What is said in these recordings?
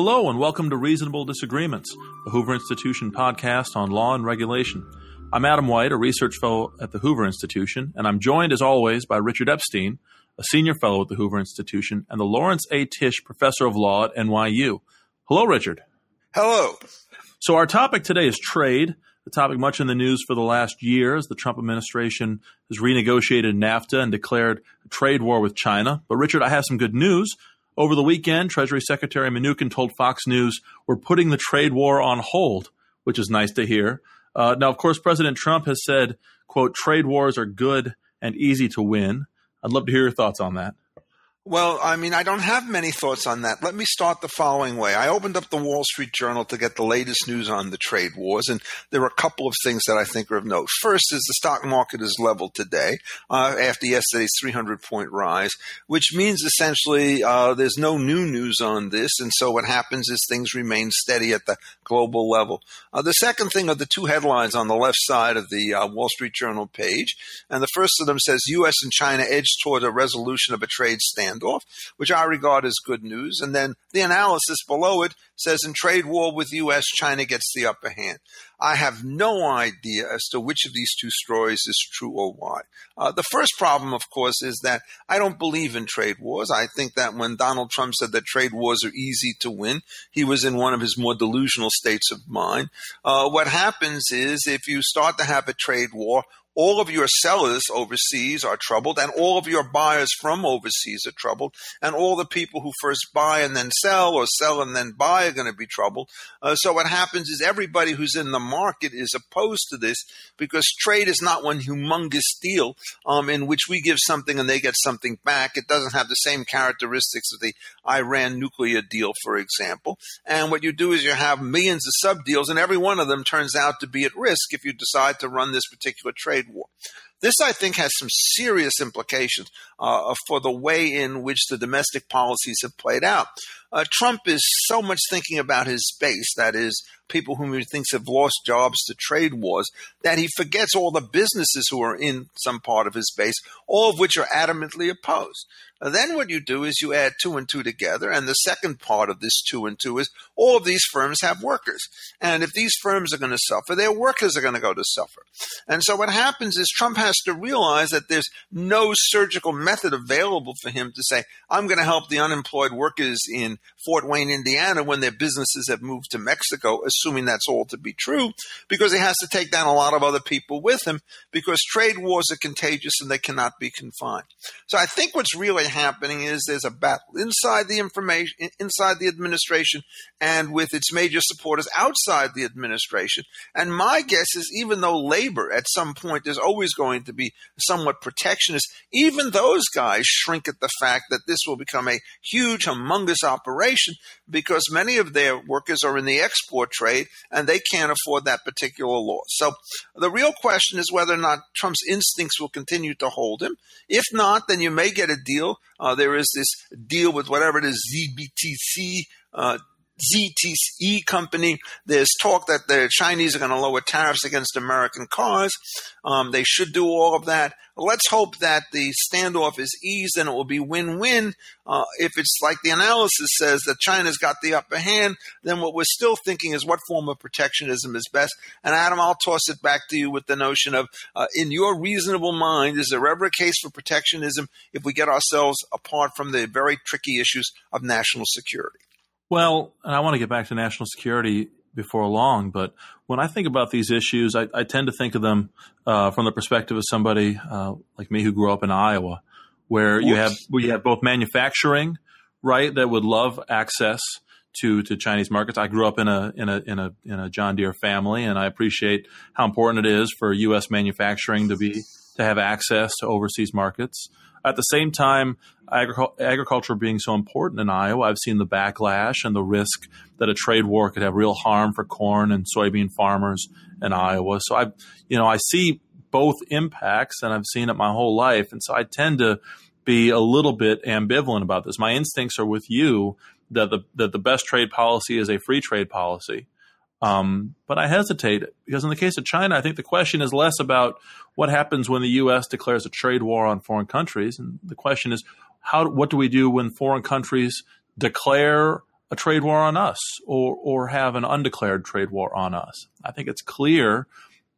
Hello, and welcome to Reasonable Disagreements, the Hoover Institution podcast on law and regulation. I'm Adam White, a research fellow at the Hoover Institution, and I'm joined, as always, by Richard Epstein, a senior fellow at the Hoover Institution, and the Lawrence A. Tisch Professor of Law at NYU. Hello, Richard. Hello. So, our topic today is trade, the topic much in the news for the last year as the Trump administration has renegotiated NAFTA and declared a trade war with China. But, Richard, I have some good news. Over the weekend, Treasury Secretary Mnuchin told Fox News, we're putting the trade war on hold, which is nice to hear. Uh, now, of course, President Trump has said, quote, trade wars are good and easy to win. I'd love to hear your thoughts on that. Well, I mean, I don't have many thoughts on that. Let me start the following way. I opened up the Wall Street Journal to get the latest news on the trade wars, and there are a couple of things that I think are of note. First is the stock market is level today uh, after yesterday's 300 point rise, which means essentially uh, there's no new news on this, and so what happens is things remain steady at the global level. Uh, the second thing are the two headlines on the left side of the uh, Wall Street Journal page, and the first of them says U.S. and China edge toward a resolution of a trade stand standoff, which I regard as good news. And then the analysis below it says in trade war with U.S., China gets the upper hand. I have no idea as to which of these two stories is true or why. Uh, the first problem, of course, is that I don't believe in trade wars. I think that when Donald Trump said that trade wars are easy to win, he was in one of his more delusional states of mind. Uh, what happens is if you start to have a trade war, all of your sellers overseas are troubled, and all of your buyers from overseas are troubled, and all the people who first buy and then sell, or sell and then buy, are going to be troubled. Uh, so what happens is everybody who's in the market is opposed to this because trade is not one humongous deal um, in which we give something and they get something back. It doesn't have the same characteristics of the Iran nuclear deal, for example. And what you do is you have millions of sub deals, and every one of them turns out to be at risk if you decide to run this particular trade war. This, I think, has some serious implications uh, for the way in which the domestic policies have played out. Uh, Trump is so much thinking about his base, that is, people whom he thinks have lost jobs to trade wars, that he forgets all the businesses who are in some part of his base, all of which are adamantly opposed. Then what you do is you add two and two together, and the second part of this two and two is all of these firms have workers. And if these firms are going to suffer, their workers are going to go to suffer. And so what happens is Trump has to realize that there's no surgical method available for him to say, I'm going to help the unemployed workers in Fort Wayne, Indiana, when their businesses have moved to Mexico, assuming that's all to be true, because he has to take down a lot of other people with him, because trade wars are contagious and they cannot be confined. So I think what's really happening is there's a battle inside the information, inside the administration, and with its major supporters outside the administration. And my guess is, even though labor at some point is always going to be somewhat protectionist, even those guys shrink at the fact that this will become a huge, humongous operation because many of their workers are in the export trade and they can't afford that particular law. So the real question is whether or not Trump's instincts will continue to hold him. If not, then you may get a deal. Uh, there is this deal with whatever it is, ZBTC. Uh, ZTE company. There's talk that the Chinese are going to lower tariffs against American cars. Um, they should do all of that. Let's hope that the standoff is eased and it will be win-win. Uh, if it's like the analysis says that China's got the upper hand, then what we're still thinking is what form of protectionism is best. And Adam, I'll toss it back to you with the notion of, uh, in your reasonable mind, is there ever a case for protectionism if we get ourselves apart from the very tricky issues of national security? Well, and I want to get back to national security before long, but when I think about these issues, I, I tend to think of them uh, from the perspective of somebody uh, like me who grew up in Iowa, where you have where you have both manufacturing, right, that would love access to to Chinese markets. I grew up in a in a in a in a John Deere family, and I appreciate how important it is for U.S. manufacturing to be to have access to overseas markets. At the same time, agriculture being so important in Iowa, I've seen the backlash and the risk that a trade war could have real harm for corn and soybean farmers in Iowa. So I, you know, I see both impacts, and I've seen it my whole life, and so I tend to be a little bit ambivalent about this. My instincts are with you that the that the best trade policy is a free trade policy. Um, but I hesitate because in the case of China, I think the question is less about what happens when the U.S. declares a trade war on foreign countries, and the question is how what do we do when foreign countries declare a trade war on us or, or have an undeclared trade war on us. I think it's clear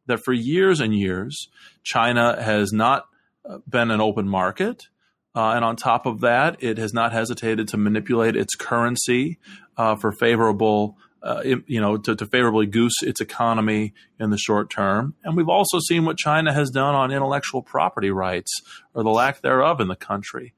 that for years and years, China has not uh, been an open market. Uh, and on top of that, it has not hesitated to manipulate its currency uh, for favorable, uh, you know, to, to, favorably goose its economy in the short term. And we've also seen what China has done on intellectual property rights or the lack thereof in the country.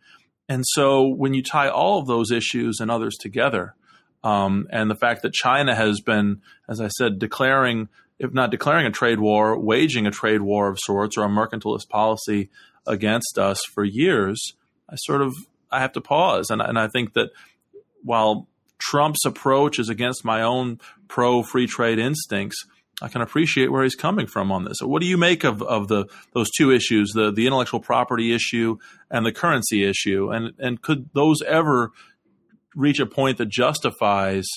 And so when you tie all of those issues and others together, um, and the fact that China has been, as I said, declaring, if not declaring a trade war, waging a trade war of sorts or a mercantilist policy against us for years, I sort of I have to pause, and and I think that while Trump's approach is against my own pro free trade instincts, I can appreciate where he's coming from on this. So what do you make of, of the those two issues, the the intellectual property issue and the currency issue, and and could those ever reach a point that justifies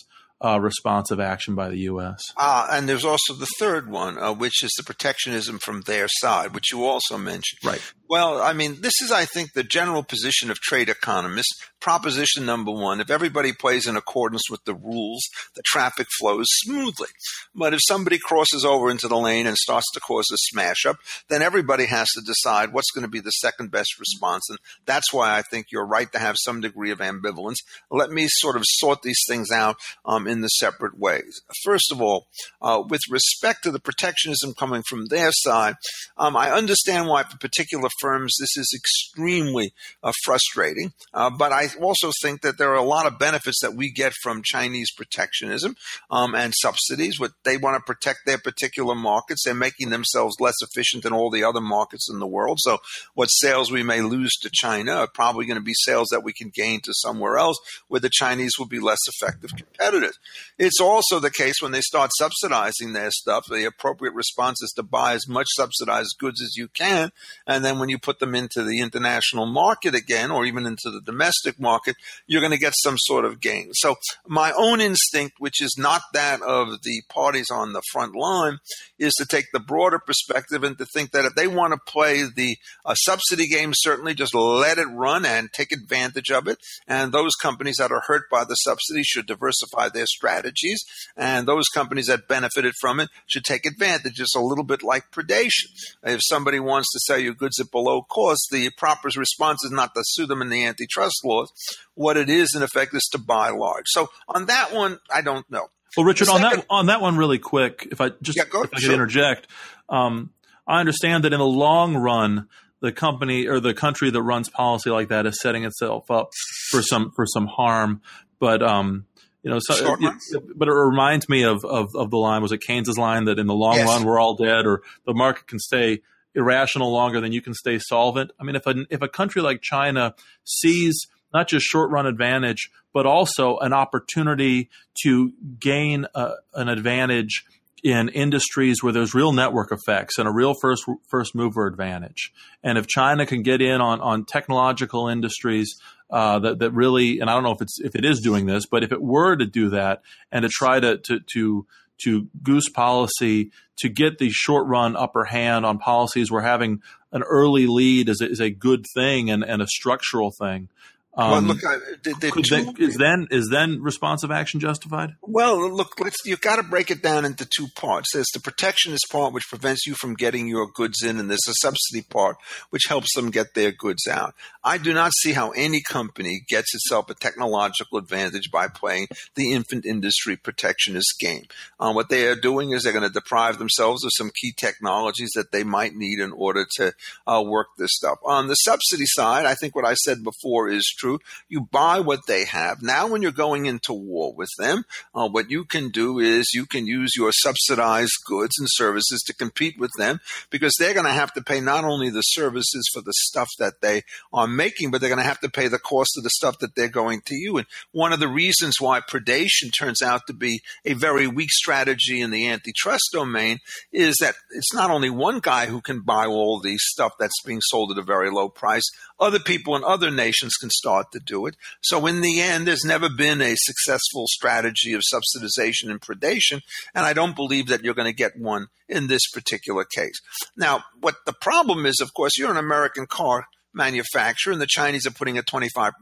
uh, responsive action by the U.S. Uh, and there's also the third one, uh, which is the protectionism from their side, which you also mentioned. Right. Well, I mean, this is, I think, the general position of trade economists. Proposition number one if everybody plays in accordance with the rules, the traffic flows smoothly. But if somebody crosses over into the lane and starts to cause a smash up, then everybody has to decide what's going to be the second best response. And that's why I think you're right to have some degree of ambivalence. Let me sort of sort these things out um, in the separate ways. First of all, uh, with respect to the protectionism coming from their side, um, I understand why for particular firms, this is extremely uh, frustrating. Uh, but I also think that there are a lot of benefits that we get from Chinese protectionism um, and subsidies. What they want to protect their particular markets, they're making themselves less efficient than all the other markets in the world. So, what sales we may lose to China are probably going to be sales that we can gain to somewhere else, where the Chinese will be less effective competitors. It's also the case when they start subsidizing their stuff. The appropriate response is to buy as much subsidized goods as you can, and then when you put them into the international market again, or even into the domestic market, you're going to get some sort of gain. So my own instinct, which is not that of the parties on the front line, is to take the broader perspective and to think that if they want to play the uh, subsidy game, certainly just let it run and take advantage of it. And those companies that are hurt by the subsidy should diversify their strategies. And those companies that benefited from it should take advantage. It's a little bit like predation. If somebody wants to sell you goods at below cost, the proper response is not to sue them in the antitrust laws. What it is, in effect, is to buy large. So on that one, I don't know. Well, Richard, second, on that on that one, really quick, if I just yeah, go, if I sure. could interject, um, I understand that in the long run, the company or the country that runs policy like that is setting itself up for some for some harm. But um, you know, so, it, but it reminds me of, of, of the line was it Keynes's line that in the long yes. run we're all dead, or the market can stay irrational longer than you can stay solvent. I mean, if a, if a country like China sees not just short run advantage, but also an opportunity to gain a, an advantage in industries where there's real network effects and a real first first mover advantage. And if China can get in on on technological industries uh, that that really, and I don't know if it's if it is doing this, but if it were to do that and to try to to to to goose policy to get the short run upper hand on policies where having an early lead is a, is a good thing and, and a structural thing. Um, well, look, the, the two, is then is then responsive action justified? Well, look, you've got to break it down into two parts. There's the protectionist part, which prevents you from getting your goods in, and there's a subsidy part, which helps them get their goods out. I do not see how any company gets itself a technological advantage by playing the infant industry protectionist game. Uh, what they are doing is they're going to deprive themselves of some key technologies that they might need in order to uh, work this stuff. On the subsidy side, I think what I said before is true true. You buy what they have. Now, when you're going into war with them, uh, what you can do is you can use your subsidized goods and services to compete with them because they're going to have to pay not only the services for the stuff that they are making, but they're going to have to pay the cost of the stuff that they're going to you. And one of the reasons why predation turns out to be a very weak strategy in the antitrust domain is that it's not only one guy who can buy all the stuff that's being sold at a very low price. Other people in other nations can start to do it. So in the end, there's never been a successful strategy of subsidization and predation, and I don't believe that you're going to get one in this particular case. Now, what the problem is, of course, you're an American car manufacturer, and the Chinese are putting a 25%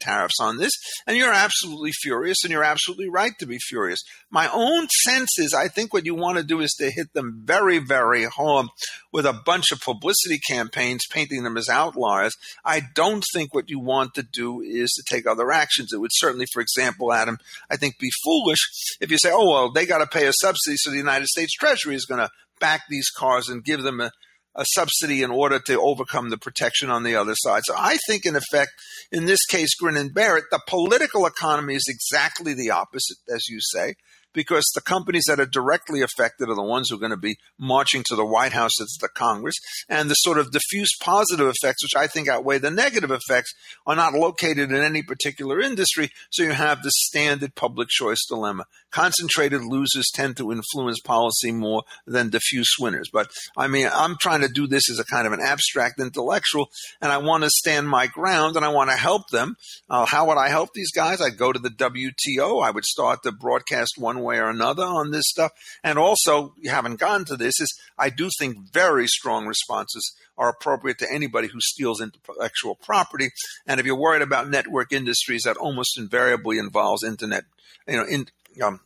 tariffs on this. And you're absolutely furious, and you're absolutely right to be furious. My own sense is I think what you want to do is to hit them very, very hard with a bunch of publicity campaigns painting them as outliers. I don't think what you want to do is to take other actions. It would certainly, for example, Adam, I think be foolish if you say, oh, well, they got to pay a subsidy, so the United States Treasury is going to back these cars and give them a, a subsidy in order to overcome the protection on the other side. So I think, in effect, in this case, grin and it, the political economy is exactly the opposite, as you say because the companies that are directly affected are the ones who are going to be marching to the White House as the Congress. And the sort of diffuse positive effects, which I think outweigh the negative effects, are not located in any particular industry. So you have the standard public choice dilemma. Concentrated losers tend to influence policy more than diffuse winners. But I mean, I'm trying to do this as a kind of an abstract intellectual, and I want to stand my ground and I want to help them. Uh, how would I help these guys? I'd go to the WTO. I would start to broadcast one way or another on this stuff. And also, you haven't gotten to this, is I do think very strong responses are appropriate to anybody who steals intellectual property. And if you're worried about network industries, that almost invariably involves internet, you know, in, um,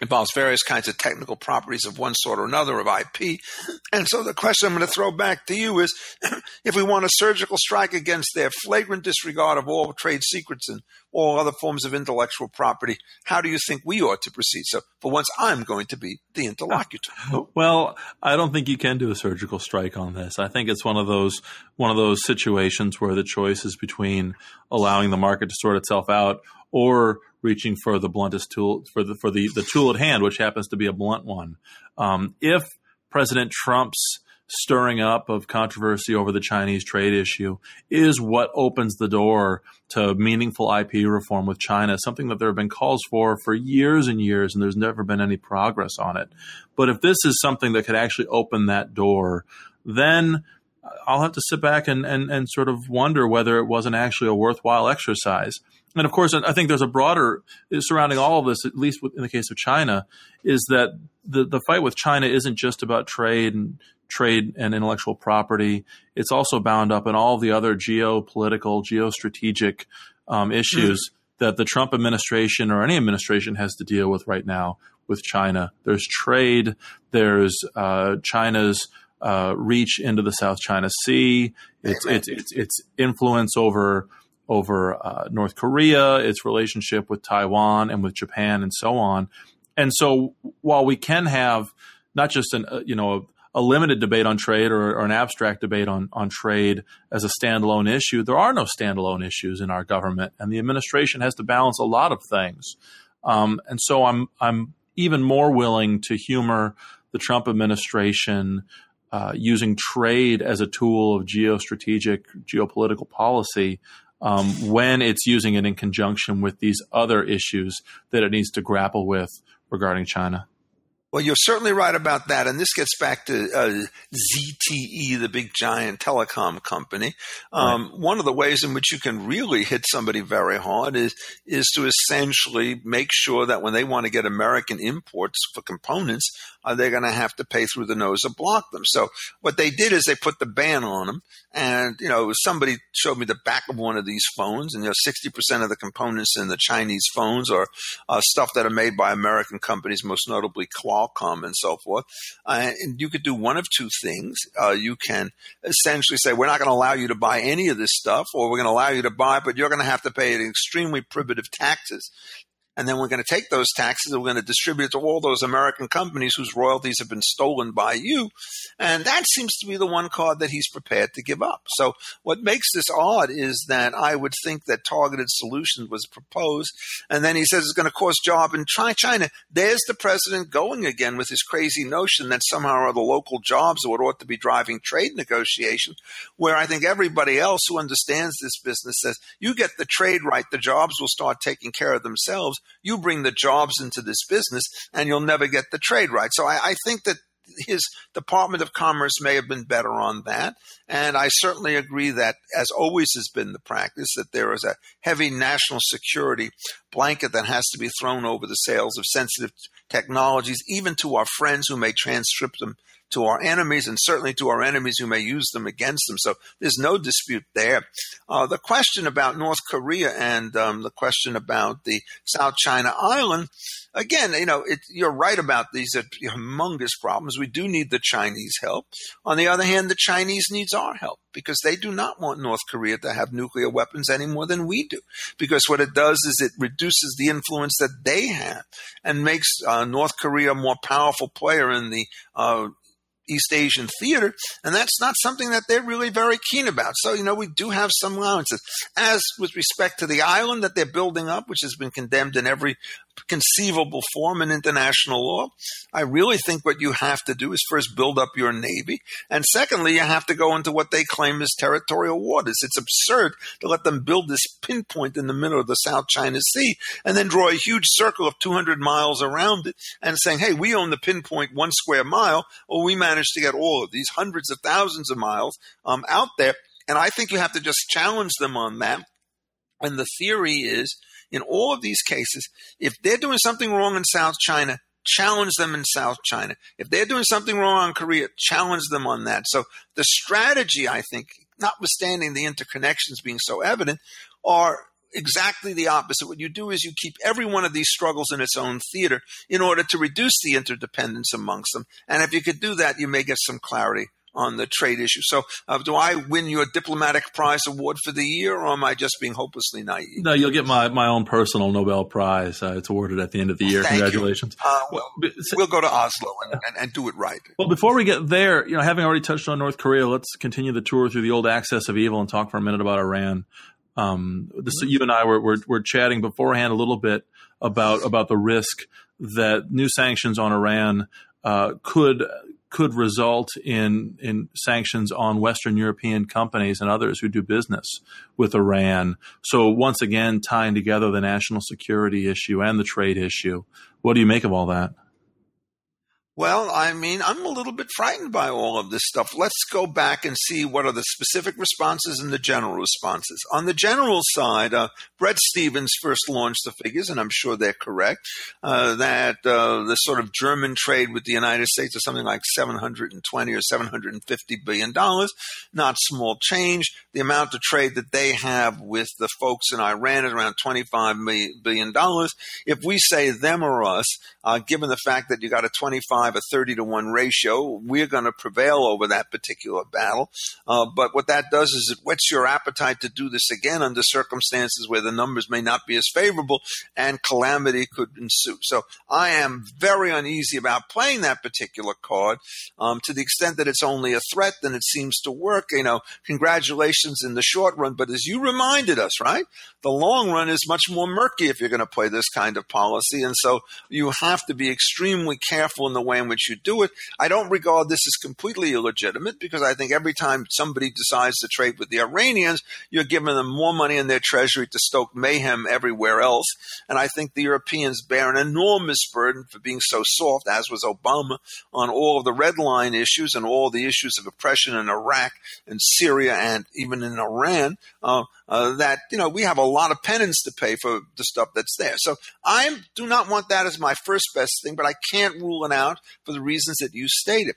involves various kinds of technical properties of one sort or another of IP. And so the question I'm going to throw back to you is if we want a surgical strike against their flagrant disregard of all trade secrets and all other forms of intellectual property, how do you think we ought to proceed? So for once, I'm going to be the interlocutor. Well, I don't think you can do a surgical strike on this. I think it's one of those one of those situations where the choice is between allowing the market to sort itself out or reaching for the bluntest tool for the for the, the tool at hand, which happens to be a blunt one. Um, if President Trump's stirring up of controversy over the Chinese trade issue is what opens the door to meaningful IP reform with China, something that there have been calls for for years and years, and there's never been any progress on it. But if this is something that could actually open that door, then I'll have to sit back and, and, and sort of wonder whether it wasn't actually a worthwhile exercise and of course, I think there's a broader surrounding all of this, at least in the case of China, is that the the fight with China isn't just about trade and trade and intellectual property. It's also bound up in all the other geopolitical, geostrategic um, issues mm-hmm. that the Trump administration or any administration has to deal with right now with China. There's trade. There's uh, China's uh, reach into the South China Sea. It's, it's, it's, it's influence over over uh, North Korea, its relationship with Taiwan and with Japan, and so on. And so, while we can have not just an uh, you know a, a, limited debate on trade or, or, an abstract debate on on trade as a standalone issue, there are no standalone issues in our government, and the administration has to balance a lot of things. Um, and so, I'm I'm even more willing to humor the Trump administration. Uh, using trade as a tool of geostrategic geopolitical policy um, when it's using it in conjunction with these other issues that it needs to grapple with regarding China. Well, you're certainly right about that. And this gets back to uh, ZTE, the big giant telecom company. Um, right. One of the ways in which you can really hit somebody very hard is, is to essentially make sure that when they want to get American imports for components, uh, they're going to have to pay through the nose or block them. So what they did is they put the ban on them. And, you know, somebody showed me the back of one of these phones and, you know, 60% of the components in the Chinese phones are uh, stuff that are made by American companies, most notably Qualcomm and so forth. Uh, and you could do one of two things. Uh, you can essentially say, we're not going to allow you to buy any of this stuff or we're going to allow you to buy, but you're going to have to pay extremely prohibitive taxes and then we're going to take those taxes and we're going to distribute it to all those American companies whose royalties have been stolen by you. And that seems to be the one card that he's prepared to give up. So what makes this odd is that I would think that targeted solutions was proposed, and then he says it's going to cause job in China. There's the president going again with his crazy notion that somehow are the local jobs are what ought to be driving trade negotiations, where I think everybody else who understands this business says you get the trade right, the jobs will start taking care of themselves you bring the jobs into this business and you'll never get the trade right. So I, I think that his Department of Commerce may have been better on that. And I certainly agree that, as always has been the practice, that there is a heavy national security blanket that has to be thrown over the sales of sensitive technologies, even to our friends who may transcript them to our enemies and certainly to our enemies who may use them against them. So there's no dispute there. Uh, the question about North Korea and um, the question about the South China Island, again, you know, it, you're right about these are humongous problems. We do need the Chinese help. On the other hand, the Chinese needs our help because they do not want North Korea to have nuclear weapons any more than we do. Because what it does is it reduces the influence that they have and makes uh, North Korea a more powerful player in the uh, East Asian theater, and that's not something that they're really very keen about. So, you know, we do have some allowances. As with respect to the island that they're building up, which has been condemned in every conceivable form in international law. I really think what you have to do is first build up your navy, and secondly, you have to go into what they claim is territorial waters. It's absurd to let them build this pinpoint in the middle of the South China Sea and then draw a huge circle of 200 miles around it and saying, "Hey, we own the pinpoint one square mile, or we managed to get all of these hundreds of thousands of miles um, out there." And I think you have to just challenge them on that. And the theory is in all of these cases, if they're doing something wrong in South China, challenge them in South China. If they're doing something wrong in Korea, challenge them on that. So the strategy, I think, notwithstanding the interconnections being so evident, are exactly the opposite. What you do is you keep every one of these struggles in its own theater in order to reduce the interdependence amongst them. And if you could do that, you may get some clarity on the trade issue. So, uh, do I win your diplomatic prize award for the year, or am I just being hopelessly naive? No, you'll get my, my own personal Nobel Prize. Uh, it's awarded at the end of the year. Thank Congratulations. Uh, well, we'll go to Oslo and, and, and, do it right. Well, before we get there, you know, having already touched on North Korea, let's continue the tour through the old axis of evil and talk for a minute about Iran. Um, this, you and I were, were, were chatting beforehand a little bit about about the risk that new sanctions on Iran uh, could could result in in sanctions on Western European companies and others who do business with Iran. So once again, tying together the national security issue and the trade issue. What do you make of all that? Well, I mean, I'm a little bit frightened by all of this stuff. Let's go back and see what are the specific responses and the general responses. On the general side, uh, Bret Stephens first launched the figures, and I'm sure they're correct, uh, that uh, the sort of German trade with the United States is something like 720 or 750 billion dollars, not small change. The amount of trade that they have with the folks in Iran is around 25 billion dollars. If we say them or us, uh, given the fact that you got a 25 a 30 to 1 ratio. We're going to prevail over that particular battle. Uh, but what that does is it whets your appetite to do this again under circumstances where the numbers may not be as favorable and calamity could ensue. So I am very uneasy about playing that particular card um, to the extent that it's only a threat, then it seems to work. You know, congratulations in the short run. But as you reminded us, right, the long run is much more murky if you're going to play this kind of policy. And so you have to be extremely careful in the way in which you do it. I don't regard this as completely illegitimate because I think every time somebody decides to trade with the Iranians, you're giving them more money in their treasury to stoke mayhem everywhere else. And I think the Europeans bear an enormous burden for being so soft, as was Obama, on all of the red line issues and all the issues of oppression in Iraq and Syria and even in Iran. Uh, uh, that you know we have a lot of penance to pay for the stuff that's there. So I do not want that as my first best thing, but I can't rule it out for the reasons that you stated.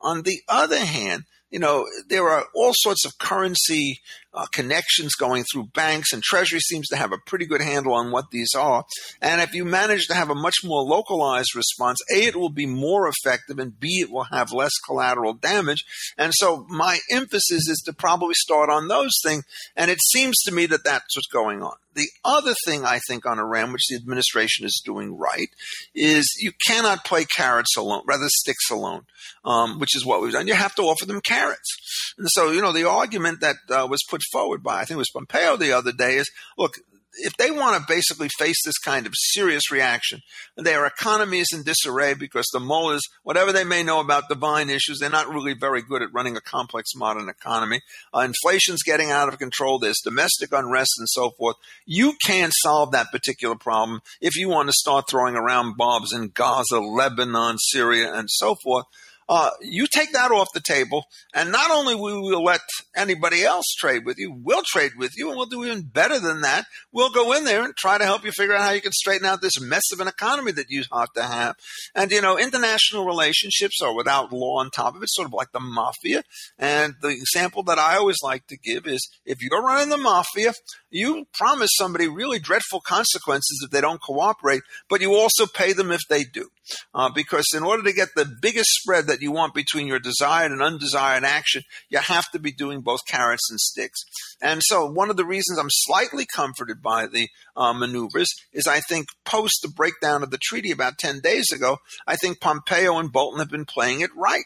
On the other hand, you know, there are all sorts of currency uh, connections going through banks, and Treasury seems to have a pretty good handle on what these are. And if you manage to have a much more localized response, A, it will be more effective, and B, it will have less collateral damage. And so my emphasis is to probably start on those things. And it seems to me that that's what's going on. The other thing I think on Iran, which the administration is doing right, is you cannot play carrots alone, rather sticks alone, um, which is what we've done. You have to offer them carrots. And so, you know, the argument that uh, was put forward by, I think it was Pompeo the other day, is look, if they want to basically face this kind of serious reaction, their economy is in disarray because the mullahs, whatever they may know about divine issues, they're not really very good at running a complex modern economy. Uh, inflation's getting out of control. There's domestic unrest and so forth. You can't solve that particular problem if you want to start throwing around bombs in Gaza, Lebanon, Syria, and so forth. Uh, you take that off the table, and not only will we let anybody else trade with you, we'll trade with you, and we'll do even better than that. We'll go in there and try to help you figure out how you can straighten out this mess of an economy that you have to have. And you know, international relationships are without law on top of it, sort of like the mafia. And the example that I always like to give is if you're running the mafia, you promise somebody really dreadful consequences if they don't cooperate, but you also pay them if they do. Uh, because in order to get the biggest spread that you want between your desired and undesired action, you have to be doing both carrots and sticks. And so, one of the reasons I'm slightly comforted by the uh, maneuvers is I think post the breakdown of the treaty about 10 days ago, I think Pompeo and Bolton have been playing it right.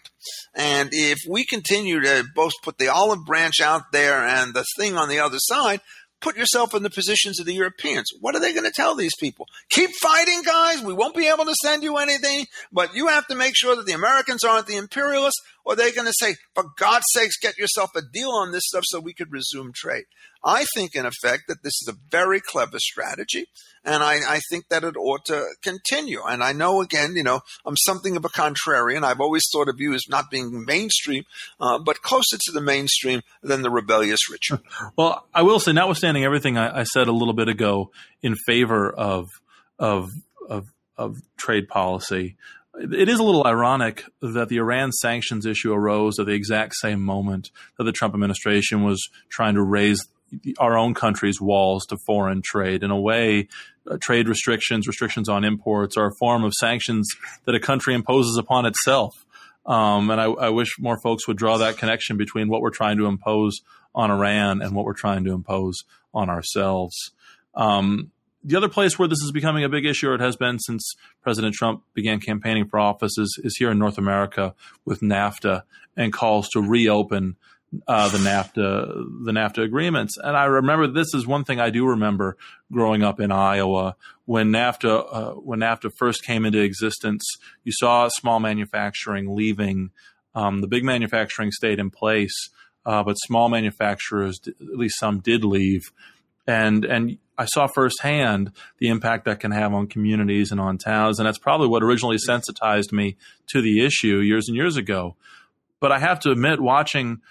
And if we continue to both put the olive branch out there and the thing on the other side, put yourself in the positions of the Europeans. What are they going to tell these people? Keep fighting, guys. We won't be able to send you anything, but you have to make sure that the Americans aren't the imperialists, or they're going to say, for God's sakes, get yourself a deal on this stuff so we could resume trade. I think, in effect, that this is a very clever strategy, and I, I, think that it ought to continue. And I know, again, you know, I'm something of a contrarian. I've always thought of you as not being mainstream, uh, but closer to the mainstream than the rebellious Richard. Well, I will say, notwithstanding everything I, I said a little bit ago in favor of of of, of trade policy, it is a little ironic that the Iran sanctions issue arose at the exact same moment that the Trump administration was trying to raise our own country's walls to foreign trade. In a way, uh, trade restrictions, restrictions on imports, are a form of sanctions that a country imposes upon itself. Um, and I, I, wish more folks would draw that connection between what we're trying to impose on Iran and what we're trying to impose on ourselves. Um, the other place where this is becoming a big issue, or it has been since President Trump began campaigning for office, is, is here in North America with NAFTA and calls to reopen uh, the NAFTA the NAFTA agreements. And I remember this is one thing I do remember growing up in Iowa when NAFTA uh, when NAFTA first came into existence. You saw small manufacturing leaving. Um, the big manufacturing stayed in place, uh, but small manufacturers, at least some, did leave. And and I saw firsthand the impact that can have on communities and on towns, and that's probably what originally sensitized me to the issue years and years ago. But I have to admit, watching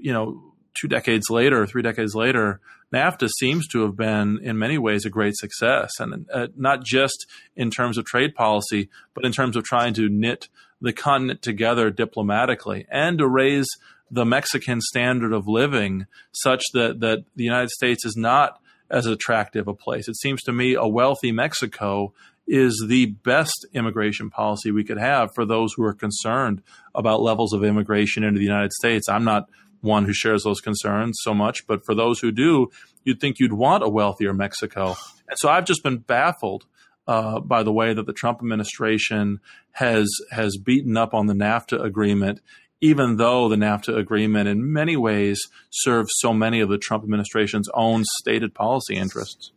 you know, two decades later, three decades later, NAFTA seems to have been, in many ways, a great success, and uh, not just in terms of trade policy, but in terms of trying to knit the continent together diplomatically and to raise the Mexican standard of living such that that the United States is not as attractive a place. It seems to me a wealthy Mexico is the best immigration policy we could have for those who are concerned about levels of immigration into the United States. I'm not one who shares those concerns so much, but for those who do, you'd think you'd want a wealthier Mexico. And so I've just been baffled uh, by the way that the Trump administration has has beaten up on the NAFTA agreement, even though the NAFTA agreement in many ways serves so many of the Trump administration's own stated policy interests.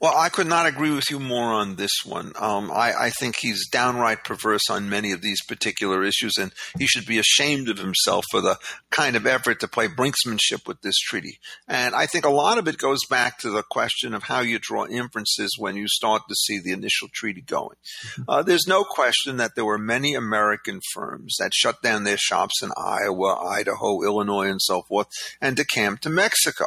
Well, I could not agree with you more on this one. Um, I, I, think he's downright perverse on many of these particular issues, and he should be ashamed of himself for the kind of effort to play brinksmanship with this treaty. And I think a lot of it goes back to the question of how you draw inferences when you start to see the initial treaty going. Mm-hmm. Uh, there's no question that there were many American firms that shut down their shops in Iowa, Idaho, Illinois, and so forth, and decamped to Mexico.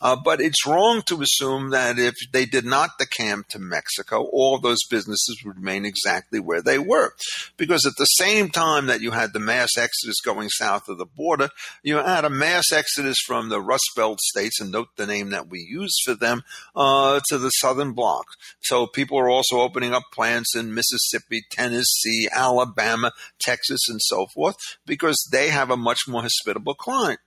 Uh, but it's wrong to assume that if they did not decamp to Mexico, all those businesses would remain exactly where they were. Because at the same time that you had the mass exodus going south of the border, you had a mass exodus from the Rust Belt states, and note the name that we use for them, uh, to the southern bloc. So people are also opening up plants in Mississippi, Tennessee, Alabama, Texas, and so forth, because they have a much more hospitable climate.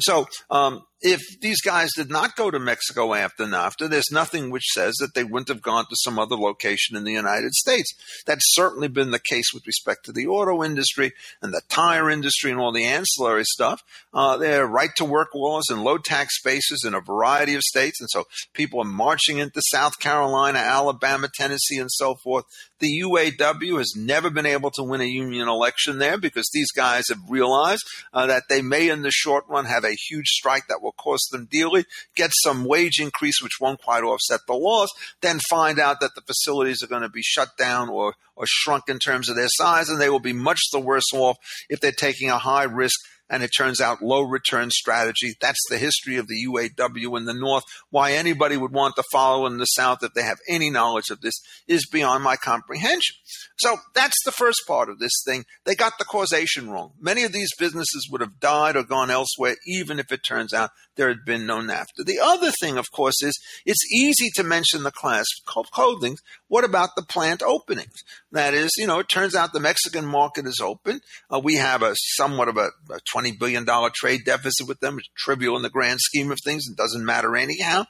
So um, if these guys did not go to Mexico after NAFTA, there's nothing which says that they wouldn't have gone to some other location in the United States. That's certainly been the case with respect to the auto industry and the tire industry and all the ancillary stuff. Uh, there are right to work laws and low tax bases in a variety of states. And so people are marching into South Carolina, Alabama, Tennessee, and so forth. The UAW has never been able to win a union election there because these guys have realized uh, that they may, in the short run, have a huge strike that will will cost them dearly, get some wage increase, which won't quite offset the loss, then find out that the facilities are going to be shut down or, or shrunk in terms of their size, and they will be much the worse off if they're taking a high risk and it turns out low return strategy. That's the history of the UAW in the North. Why anybody would want to follow in the South if they have any knowledge of this is beyond my comprehension. So that's the first part of this thing. They got the causation wrong. Many of these businesses would have died or gone elsewhere, even if it turns out there had been no NAFTA. The other thing, of course, is it's easy to mention the class clothing. What about the plant openings? That is, you know, it turns out the Mexican market is open. Uh, we have a somewhat of a, a $20 billion trade deficit with them. It's trivial in the grand scheme of things. It doesn't matter anyhow.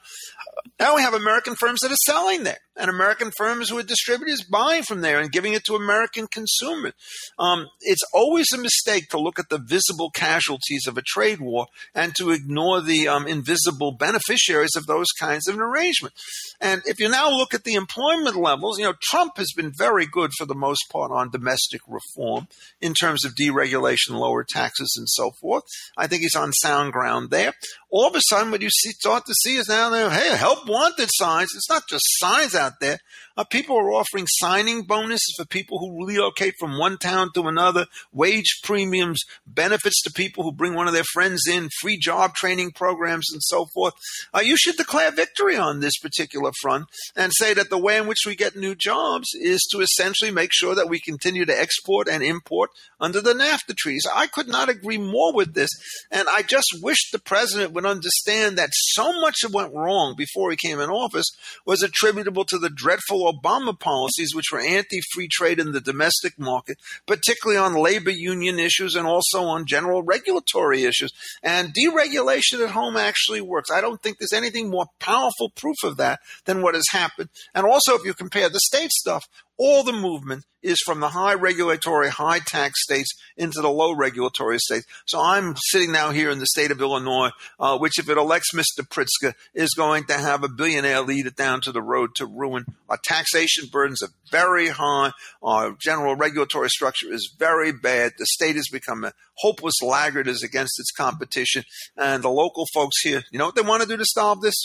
Now we have American firms that are selling there, and American firms who are distributors buying from there and giving it to American consumers. Um, it's always a mistake to look at the visible casualties of a trade war and to ignore the um, invisible beneficiaries of those kinds of arrangements. And if you now look at the employment levels, you know, Trump has been very good for the most part on domestic reform in terms of deregulation, lower taxes, and so forth. I think he's on sound ground there. All of a sudden, what you see, start to see is now, hey, help wanted signs. It's not just signs out there. Uh, people are offering signing bonuses for people who relocate from one town to another, wage premiums, benefits to people who bring one of their friends in, free job training programs, and so forth. Uh, you should declare victory on this particular front and say that the way in which we get new jobs is to essentially make sure that we continue to export and import under the NAFTA treaties. I could not agree more with this. And I just wish the president would understand that so much went wrong before he came in office was attributable to the dreadful Obama policies, which were anti free trade in the domestic market, particularly on labor union issues and also on general regulatory issues. And deregulation at home actually works. I don't think there's anything more powerful proof of that than what has happened. And also, if you compare the state stuff, all the movement is from the high regulatory, high tax states into the low regulatory states. So I'm sitting now here in the state of Illinois, uh, which, if it elects Mr. Pritzker, is going to have a billionaire lead it down to the road to ruin. Our taxation burdens are very high. Our general regulatory structure is very bad. The state has become a hopeless laggard as against its competition. And the local folks here, you know what they want to do to solve this?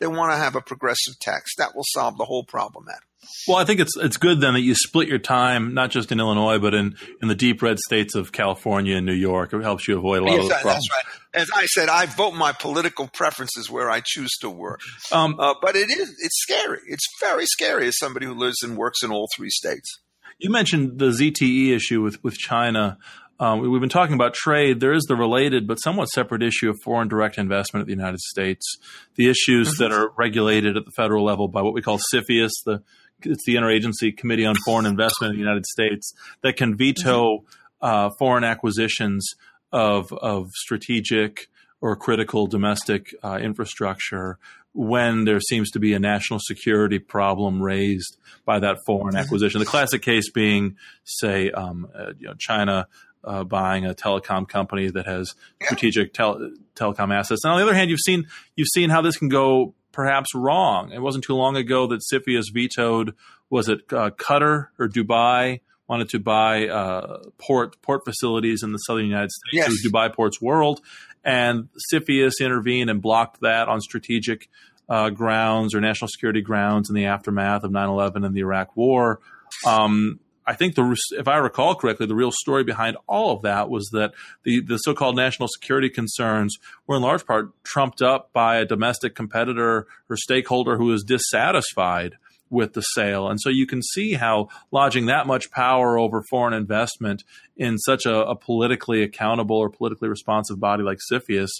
They want to have a progressive tax. That will solve the whole problem, Adam. Well, I think it's it's good then that you split your time not just in Illinois but in, in the deep red states of California and New York. It helps you avoid a lot yes, of those problems. Right. As I said, I vote my political preferences where I choose to work. Um, uh, but it is it's scary. It's very scary as somebody who lives and works in all three states. You mentioned the ZTE issue with with China. Um, we've been talking about trade. There is the related but somewhat separate issue of foreign direct investment at the United States. The issues mm-hmm. that are regulated at the federal level by what we call CFIUS, the it's the Interagency Committee on Foreign Investment in the United States that can veto mm-hmm. uh, foreign acquisitions of of strategic or critical domestic uh, infrastructure when there seems to be a national security problem raised by that foreign mm-hmm. acquisition. The classic case being, say, um, uh, you know, China uh, buying a telecom company that has strategic tel- telecom assets. And on the other hand, you've seen you've seen how this can go perhaps wrong. It wasn't too long ago that CFIUS vetoed was it uh, Qatar or Dubai wanted to buy uh, port port facilities in the southern United States. Yes. Dubai Ports World, and CFIUS intervened and blocked that on strategic uh, grounds or national security grounds in the aftermath of 9/11 and the Iraq War. Um, I think the if I recall correctly, the real story behind all of that was that the the so-called national security concerns were in large part trumped up by a domestic competitor or stakeholder who was dissatisfied with the sale. And so you can see how lodging that much power over foreign investment in such a, a politically accountable or politically responsive body like CFIUS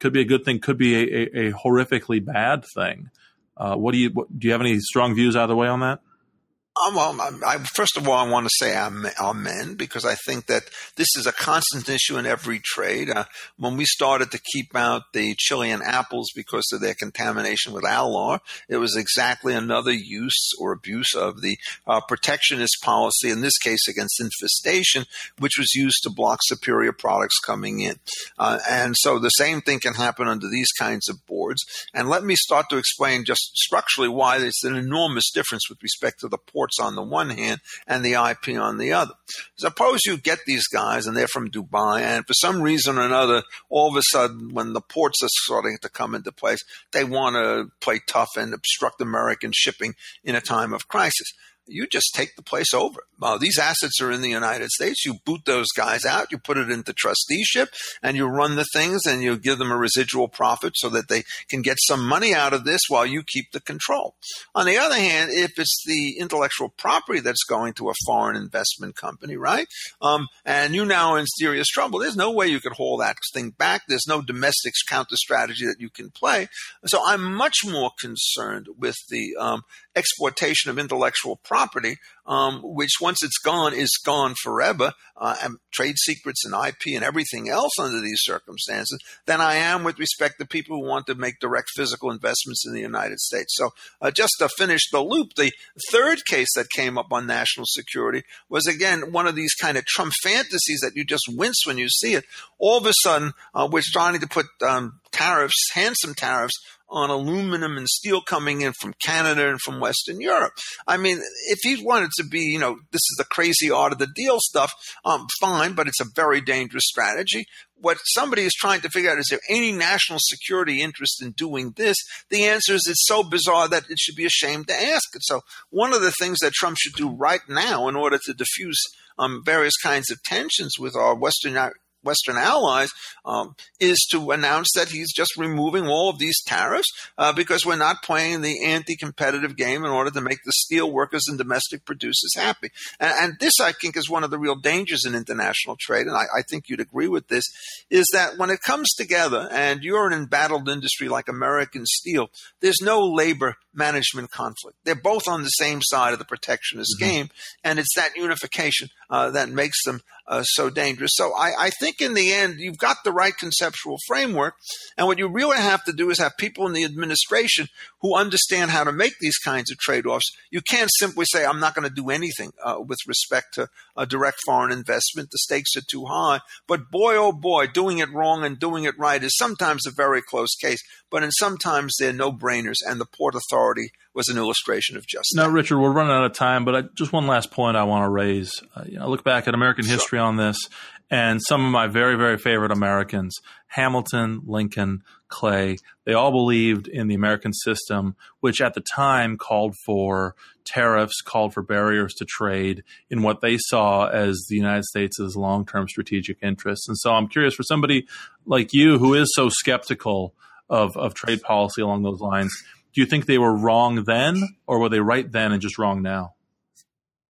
could be a good thing, could be a, a, a horrifically bad thing. Uh, what do you what, do? You have any strong views either way on that? Um, well, I, first of all, I want to say amen because I think that this is a constant issue in every trade. Uh, when we started to keep out the Chilean apples because of their contamination with alar, it was exactly another use or abuse of the uh, protectionist policy, in this case against infestation, which was used to block superior products coming in. Uh, and so the same thing can happen under these kinds of boards. And let me start to explain just structurally why there's an enormous difference with respect to the port ports on the one hand and the IP on the other. Suppose you get these guys and they're from Dubai, and for some reason or another, all of a sudden, when the ports are starting to come into place, they want to play tough and obstruct American shipping in a time of crisis you just take the place over. Uh, these assets are in the United States. You boot those guys out, you put it into trusteeship, and you run the things and you give them a residual profit so that they can get some money out of this while you keep the control. On the other hand, if it's the intellectual property that's going to a foreign investment company, right? Um, and you now in serious trouble, there's no way you could hold that thing back. There's no domestic counter strategy that you can play. So I'm much more concerned with the um, exploitation of intellectual property, property um, which once it's gone is gone forever, uh, and trade secrets and IP and everything else under these circumstances, than I am with respect to people who want to make direct physical investments in the United States. So, uh, just to finish the loop, the third case that came up on national security was again one of these kind of Trump fantasies that you just wince when you see it. All of a sudden, uh, we're starting to put um, tariffs, handsome tariffs on aluminum and steel coming in from Canada and from Western Europe. I mean, if he wanted to be, you know, this is the crazy art of the deal stuff, um, fine, but it's a very dangerous strategy. What somebody is trying to figure out is there any national security interest in doing this? The answer is it's so bizarre that it should be ashamed to ask it. So one of the things that Trump should do right now in order to diffuse um, various kinds of tensions with our Western Western allies um, is to announce that he's just removing all of these tariffs uh, because we're not playing the anti-competitive game in order to make the steel workers and domestic producers happy. And, and this, I think, is one of the real dangers in international trade, and I, I, think you'd agree with this, is that when it comes together and you're an embattled industry like American steel, there's no labor management conflict. They're both on the same side of the protectionist mm-hmm. game, and it's that unification uh, that makes them uh, so dangerous. So I, I, think in the end, you've got the right conceptual framework. And what you really have to do is have people in the administration who understand how to make these kinds of trade offs. You can't simply say, I'm not going to do anything uh, with respect to a direct foreign investment. The stakes are too high. But boy, oh boy, doing it wrong and doing it right is sometimes a very close case. But in sometimes they're no brainers. And the Port Authority was an illustration of just now, that. Richard, we're running out of time, but I, just one last point I want to raise. Uh, you know, I look back at American sure. history on this, and some of my very, very favorite Americans, Hamilton, Lincoln, Clay, they all believed in the American system, which at the time called for tariffs, called for barriers to trade in what they saw as the United States' long term strategic interests. And so I'm curious for somebody like you who is so skeptical of, of trade policy along those lines, do you think they were wrong then, or were they right then and just wrong now?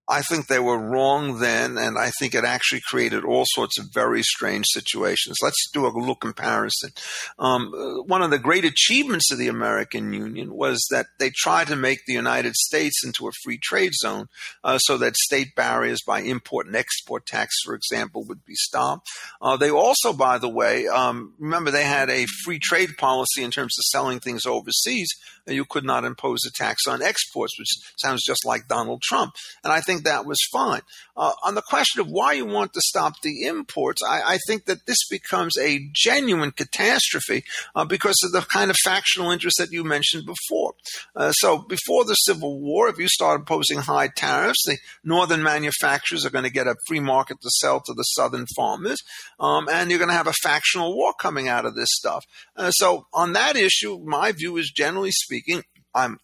I think they were wrong then, and I think it actually created all sorts of very strange situations. Let's do a little comparison. Um, one of the great achievements of the American Union was that they tried to make the United States into a free trade zone uh, so that state barriers by import and export tax, for example, would be stopped. Uh, they also, by the way, um, remember they had a free trade policy in terms of selling things overseas. You could not impose a tax on exports, which sounds just like Donald Trump. And I think think that was fine. Uh, on the question of why you want to stop the imports, I, I think that this becomes a genuine catastrophe uh, because of the kind of factional interest that you mentioned before. Uh, so before the Civil War, if you start imposing high tariffs, the northern manufacturers are going to get a free market to sell to the southern farmers, um, and you're going to have a factional war coming out of this stuff. Uh, so on that issue, my view is generally speaking, I'm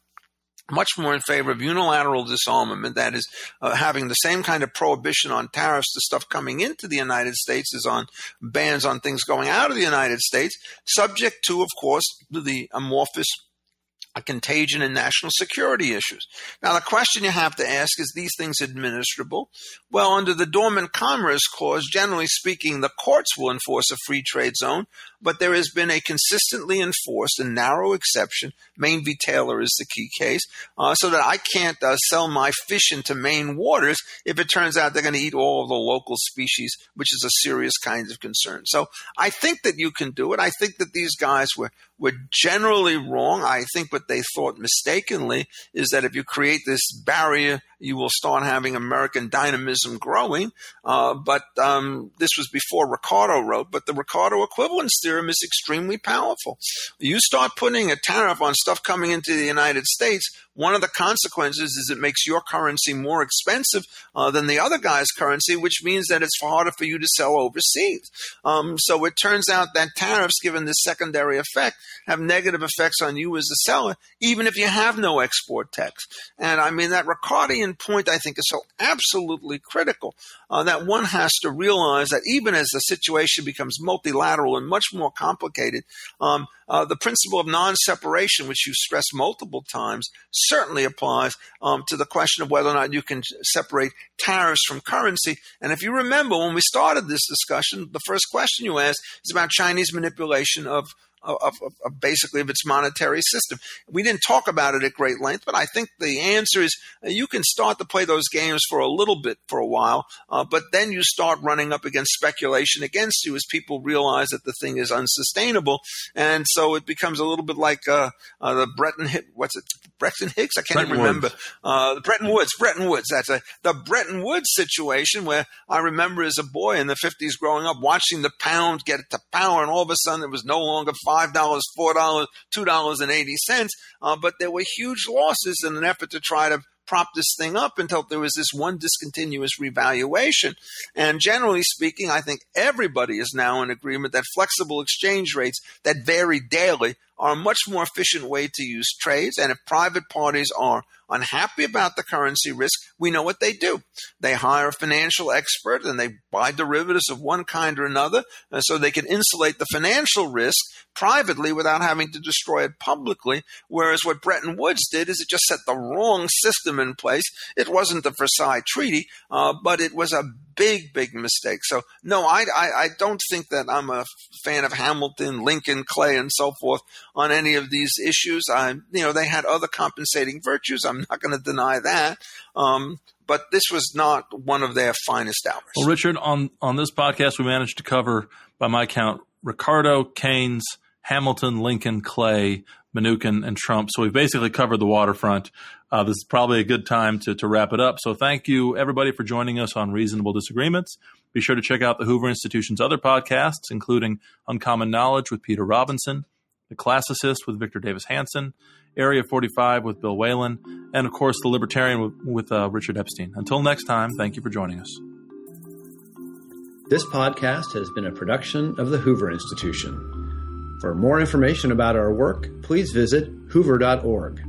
much more in favor of unilateral disarmament, that is, uh, having the same kind of prohibition on tariffs to stuff coming into the United States as on bans on things going out of the United States, subject to, of course, the amorphous a contagion and national security issues. Now, the question you have to ask is these things administrable? Well, under the Dormant Commerce Clause, generally speaking, the courts will enforce a free trade zone, but there has been a consistently enforced and narrow exception. Maine v. Taylor is the key case, uh, so that I can't uh, sell my fish into Maine waters if it turns out they're going to eat all the local species, which is a serious kind of concern. So I think that you can do it. I think that these guys were were generally wrong. I think what they thought mistakenly is that if you create this barrier you will start having American dynamism growing. Uh, but um, this was before Ricardo wrote, but the Ricardo equivalence theorem is extremely powerful. You start putting a tariff on stuff coming into the United States, one of the consequences is it makes your currency more expensive uh, than the other guy's currency, which means that it's harder for you to sell overseas. Um, so it turns out that tariffs, given this secondary effect, have negative effects on you as a seller, even if you have no export tax. And I mean, that Ricardian point, I think, is so absolutely critical uh, that one has to realize that even as the situation becomes multilateral and much more complicated, um, uh, the principle of non separation, which you stressed multiple times, certainly applies um, to the question of whether or not you can separate tariffs from currency. And if you remember, when we started this discussion, the first question you asked is about Chinese manipulation of of, of, of, basically of its monetary system. We didn't talk about it at great length, but I think the answer is uh, you can start to play those games for a little bit for a while, uh, but then you start running up against speculation against you as people realize that the thing is unsustainable, and so it becomes a little bit like uh, uh, the Bretton what's it? Bretton Hicks? I can't Bretton even remember. Uh, the Bretton Woods Bretton Woods that's a, the Bretton Woods situation where I remember as a boy in the 50s growing up watching the pound get to power, and all of a sudden it was no longer five dollars, four dollars, two dollars and eighty cents. Uh, but there were huge losses in an effort to try to prop this thing up until there was this one discontinuous revaluation. And generally speaking, I think everybody is now in agreement that flexible exchange rates that vary daily are a much more efficient way to use trades. And if private parties are unhappy about the currency risk, we know what they do. They hire a financial expert and they buy derivatives of one kind or another uh, so they can insulate the financial risk privately without having to destroy it publicly. Whereas what Bretton Woods did is it just set the wrong system in place. It wasn't the Versailles Treaty, uh, but it was a big, big mistake. So no, I, I, I don't think that I'm a fan of Hamilton, Lincoln, Clay, and so forth on any of these issues. I, you know, they had other compensating virtues. I'm not going to deny that. Um, but this was not one of their finest hours. Well, Richard, on on this podcast, we managed to cover, by my count, Ricardo, Keynes, Hamilton, Lincoln, Clay, Mnuchin, and Trump. So we've basically covered the waterfront. Uh, this is probably a good time to, to wrap it up. So thank you, everybody, for joining us on Reasonable Disagreements. Be sure to check out the Hoover Institution's other podcasts, including Uncommon Knowledge with Peter Robinson, The Classicist with Victor Davis Hanson, Area 45 with Bill Whalen, and of course, The Libertarian with, with uh, Richard Epstein. Until next time, thank you for joining us. This podcast has been a production of the Hoover Institution. For more information about our work, please visit hoover.org.